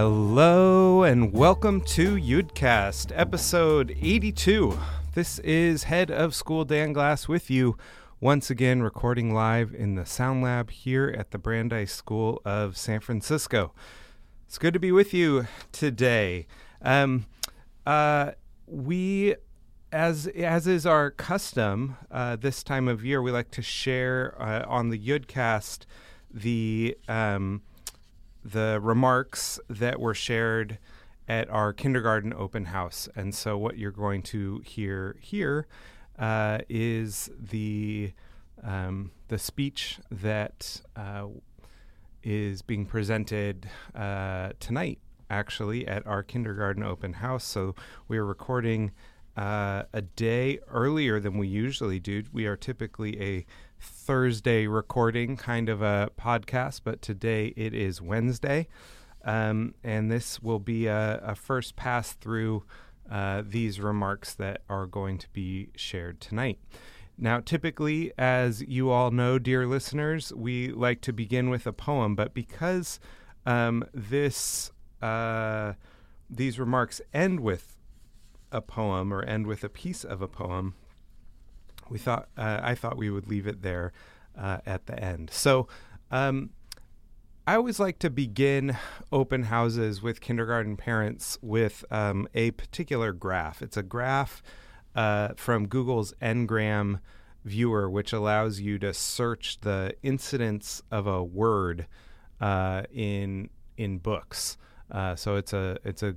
Hello and welcome to Yudcast, episode 82. This is Head of School Dan Glass with you, once again recording live in the Sound Lab here at the Brandeis School of San Francisco. It's good to be with you today. Um, uh, we, as as is our custom, uh, this time of year, we like to share uh, on the Yudcast the um, the remarks that were shared at our kindergarten open house. And so, what you're going to hear here uh, is the um, the speech that uh, is being presented uh, tonight, actually, at our kindergarten open house. So we are recording uh, a day earlier than we usually do. We are typically a Thursday recording kind of a podcast, but today it is Wednesday. Um, and this will be a, a first pass through uh, these remarks that are going to be shared tonight. Now, typically, as you all know, dear listeners, we like to begin with a poem, but because um, this uh, these remarks end with a poem or end with a piece of a poem, we thought uh, I thought we would leave it there uh, at the end. So. Um, I always like to begin open houses with kindergarten parents with um, a particular graph. It's a graph uh, from Google's Ngram viewer, which allows you to search the incidence of a word uh, in in books. Uh, so it's a it's a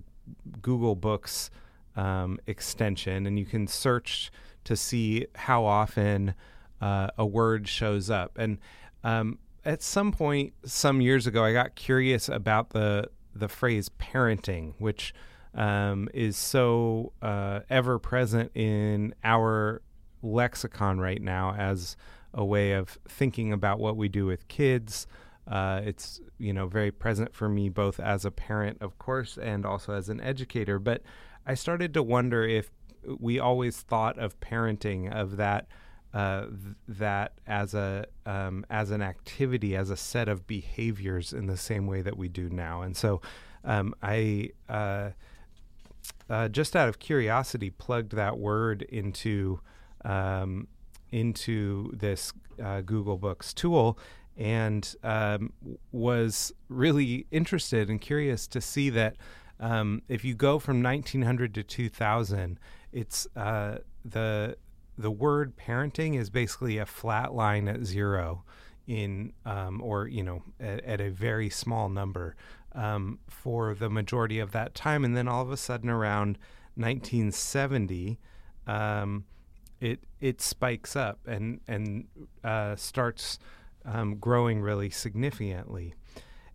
Google Books um, extension, and you can search to see how often uh, a word shows up. And um, at some point some years ago, I got curious about the the phrase parenting, which um, is so uh, ever present in our lexicon right now as a way of thinking about what we do with kids. Uh, it's you know very present for me both as a parent, of course, and also as an educator. But I started to wonder if we always thought of parenting of that uh, th- that as a um, as an activity, as a set of behaviors in the same way that we do now. And so, um, I uh, uh, just out of curiosity plugged that word into um, into this uh, Google Books tool. And um, was really interested and curious to see that um, if you go from 1900 to 2000, it's uh, the the word parenting is basically a flat line at zero in um, or you know at, at, a very small number um, for the majority of that time. And then all of a sudden around 1970 um, it it spikes up and and uh, starts um, growing really significantly.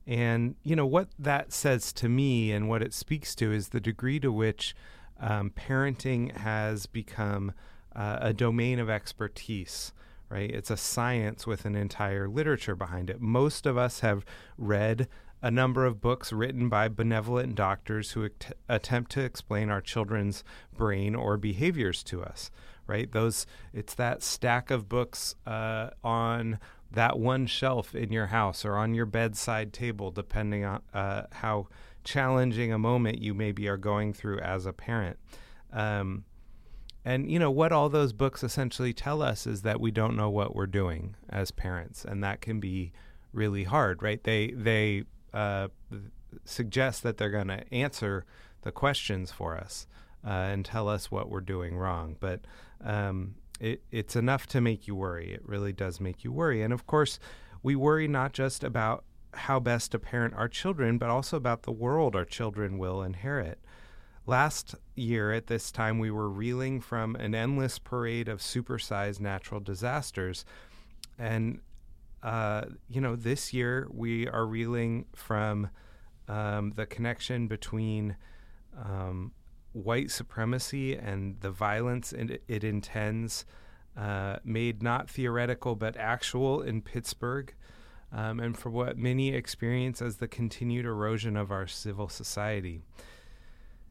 And you know what that says to me and what it speaks to is the degree to which um, parenting has become uh, a domain of expertise, right? It's a science with an entire literature behind it. Most of us have read a number of books written by benevolent doctors who at- attempt to explain our children's brain or behaviors to us, right? Those it's that stack of books uh, on that one shelf in your house or on your bedside table, depending on uh, how challenging a moment you maybe are going through as a parent. Um, and you know what all those books essentially tell us is that we don't know what we're doing as parents, and that can be really hard, right? They they uh, suggest that they're going to answer the questions for us uh, and tell us what we're doing wrong, but um, it, it's enough to make you worry. It really does make you worry, and of course, we worry not just about how best to parent our children, but also about the world our children will inherit. Last year at this time, we were reeling from an endless parade of supersized natural disasters. And, uh, you know, this year we are reeling from um, the connection between um, white supremacy and the violence it, it intends, uh, made not theoretical but actual in Pittsburgh. Um, and for what many experience as the continued erosion of our civil society.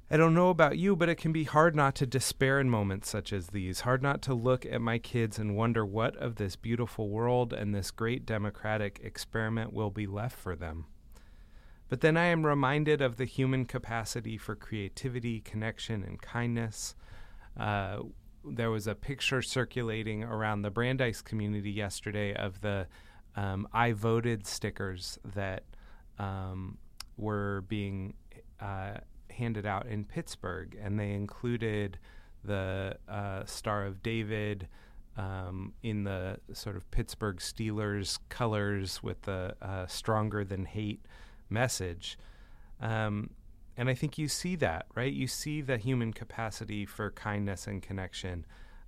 I don't know about you, but it can be hard not to despair in moments such as these. Hard not to look at my kids and wonder what of this beautiful world and this great democratic experiment will be left for them. But then I am reminded of the human capacity for creativity, connection, and kindness. Uh, there was a picture circulating around the Brandeis community yesterday of the um, I voted stickers that um, were being uh, handed out in Pittsburgh, and they included the uh, Star of David um, in the sort of Pittsburgh Steelers colors with the uh, stronger than hate message. Um, and I think you see that, right? You see the human capacity for kindness and connection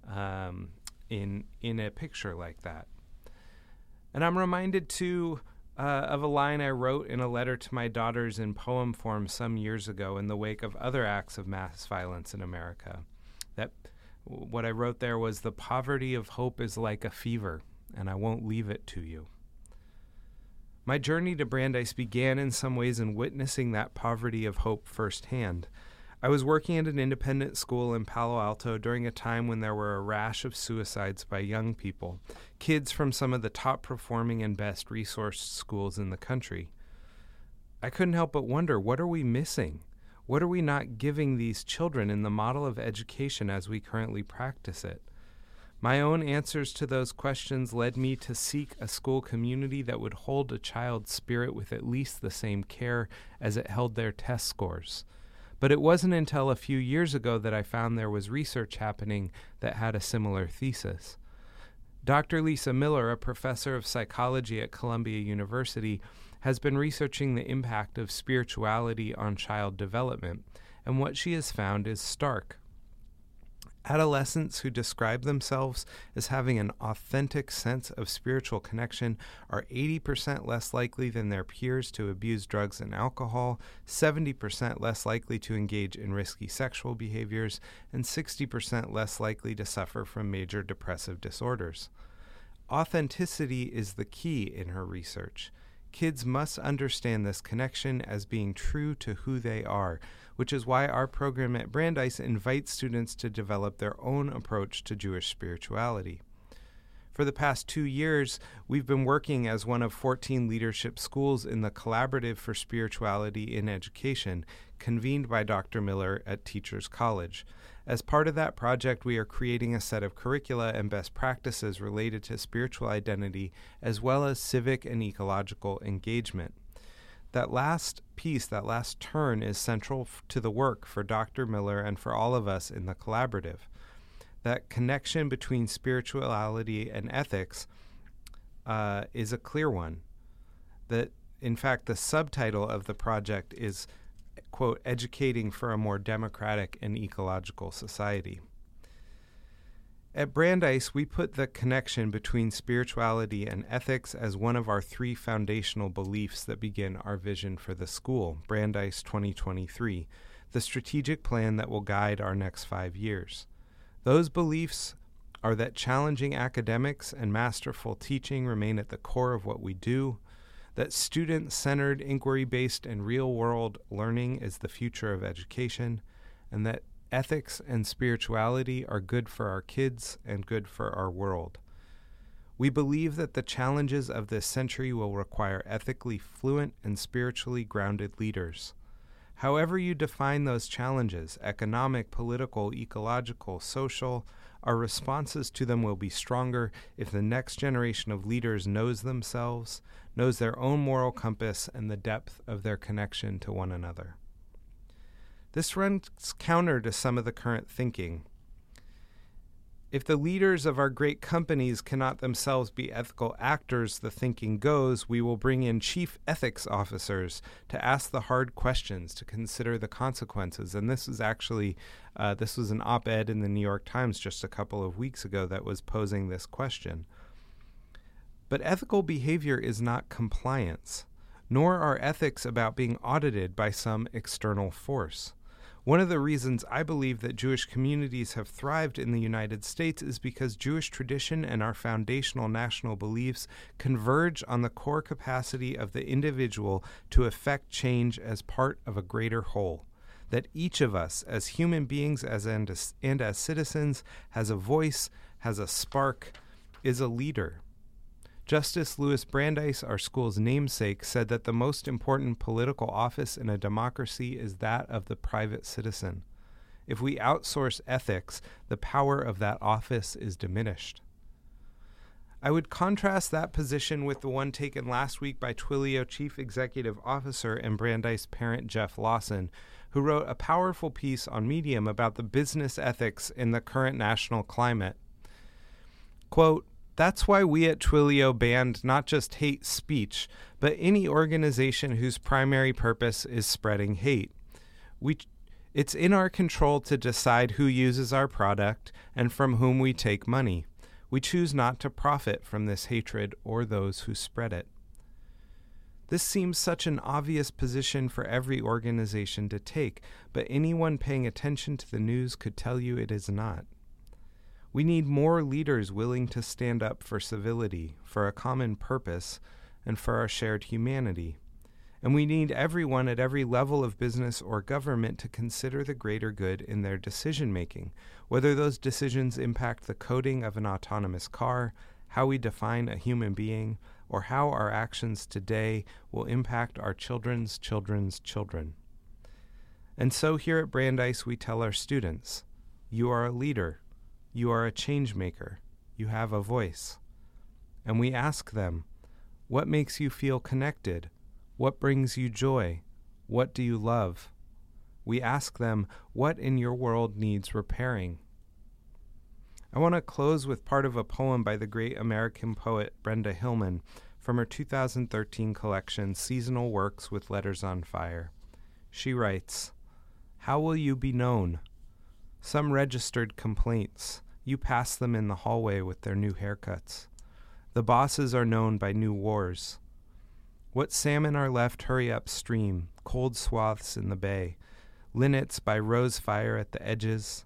um, in in a picture like that. And I'm reminded too uh, of a line I wrote in a letter to my daughters in poem form some years ago in the wake of other acts of mass violence in America. That what I wrote there was the poverty of hope is like a fever, and I won't leave it to you. My journey to Brandeis began in some ways in witnessing that poverty of hope firsthand. I was working at an independent school in Palo Alto during a time when there were a rash of suicides by young people, kids from some of the top performing and best resourced schools in the country. I couldn't help but wonder what are we missing? What are we not giving these children in the model of education as we currently practice it? My own answers to those questions led me to seek a school community that would hold a child's spirit with at least the same care as it held their test scores. But it wasn't until a few years ago that I found there was research happening that had a similar thesis. Dr. Lisa Miller, a professor of psychology at Columbia University, has been researching the impact of spirituality on child development, and what she has found is stark. Adolescents who describe themselves as having an authentic sense of spiritual connection are 80% less likely than their peers to abuse drugs and alcohol, 70% less likely to engage in risky sexual behaviors, and 60% less likely to suffer from major depressive disorders. Authenticity is the key in her research. Kids must understand this connection as being true to who they are, which is why our program at Brandeis invites students to develop their own approach to Jewish spirituality. For the past two years, we've been working as one of 14 leadership schools in the Collaborative for Spirituality in Education, convened by Dr. Miller at Teachers College. As part of that project, we are creating a set of curricula and best practices related to spiritual identity, as well as civic and ecological engagement. That last piece, that last turn, is central f- to the work for Dr. Miller and for all of us in the collaborative. That connection between spirituality and ethics uh, is a clear one. That, in fact, the subtitle of the project is, quote, educating for a more democratic and ecological society. At Brandeis, we put the connection between spirituality and ethics as one of our three foundational beliefs that begin our vision for the school, Brandeis 2023, the strategic plan that will guide our next five years. Those beliefs are that challenging academics and masterful teaching remain at the core of what we do, that student centered, inquiry based, and real world learning is the future of education, and that ethics and spirituality are good for our kids and good for our world. We believe that the challenges of this century will require ethically fluent and spiritually grounded leaders. However, you define those challenges economic, political, ecological, social our responses to them will be stronger if the next generation of leaders knows themselves, knows their own moral compass, and the depth of their connection to one another. This runs counter to some of the current thinking. If the leaders of our great companies cannot themselves be ethical actors, the thinking goes, we will bring in chief ethics officers to ask the hard questions, to consider the consequences. And this is actually, uh, this was an op ed in the New York Times just a couple of weeks ago that was posing this question. But ethical behavior is not compliance, nor are ethics about being audited by some external force. One of the reasons I believe that Jewish communities have thrived in the United States is because Jewish tradition and our foundational national beliefs converge on the core capacity of the individual to effect change as part of a greater whole. That each of us, as human beings as and, as and as citizens, has a voice, has a spark, is a leader. Justice Louis Brandeis, our school's namesake, said that the most important political office in a democracy is that of the private citizen. If we outsource ethics, the power of that office is diminished. I would contrast that position with the one taken last week by Twilio Chief Executive Officer and Brandeis parent Jeff Lawson, who wrote a powerful piece on Medium about the business ethics in the current national climate. Quote, that's why we at Twilio banned not just hate speech, but any organization whose primary purpose is spreading hate. We, it's in our control to decide who uses our product and from whom we take money. We choose not to profit from this hatred or those who spread it. This seems such an obvious position for every organization to take, but anyone paying attention to the news could tell you it is not. We need more leaders willing to stand up for civility, for a common purpose, and for our shared humanity. And we need everyone at every level of business or government to consider the greater good in their decision making, whether those decisions impact the coding of an autonomous car, how we define a human being, or how our actions today will impact our children's children's children. And so here at Brandeis, we tell our students you are a leader, you are a change maker, you have a voice. And we ask them, what makes you feel connected? What brings you joy? What do you love? We ask them, what in your world needs repairing? I want to close with part of a poem by the great American poet Brenda Hillman from her 2013 collection Seasonal Works with Letters on Fire. She writes, How will you be known? Some registered complaints. You pass them in the hallway with their new haircuts. The bosses are known by new wars. What salmon are left hurry upstream, cold swaths in the bay, linnets by rose fire at the edges.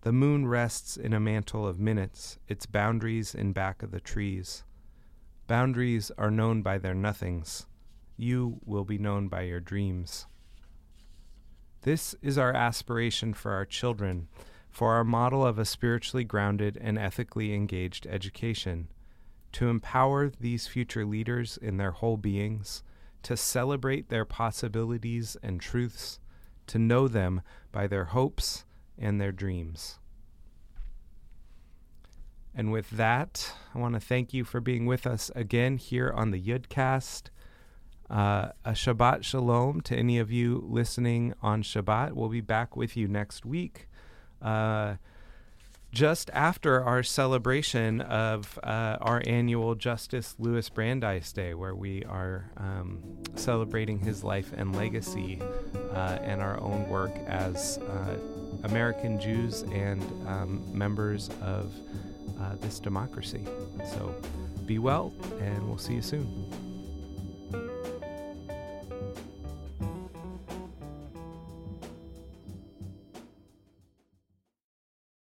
The moon rests in a mantle of minutes, its boundaries in back of the trees. Boundaries are known by their nothings. You will be known by your dreams. This is our aspiration for our children, for our model of a spiritually grounded and ethically engaged education to empower these future leaders in their whole beings, to celebrate their possibilities and truths, to know them by their hopes and their dreams. And with that, I want to thank you for being with us again here on the Yudcast. Uh, a Shabbat Shalom to any of you listening on Shabbat. We'll be back with you next week. Uh, just after our celebration of uh, our annual Justice Louis Brandeis Day, where we are um, celebrating his life and legacy uh, and our own work as uh, American Jews and um, members of uh, this democracy. So be well, and we'll see you soon.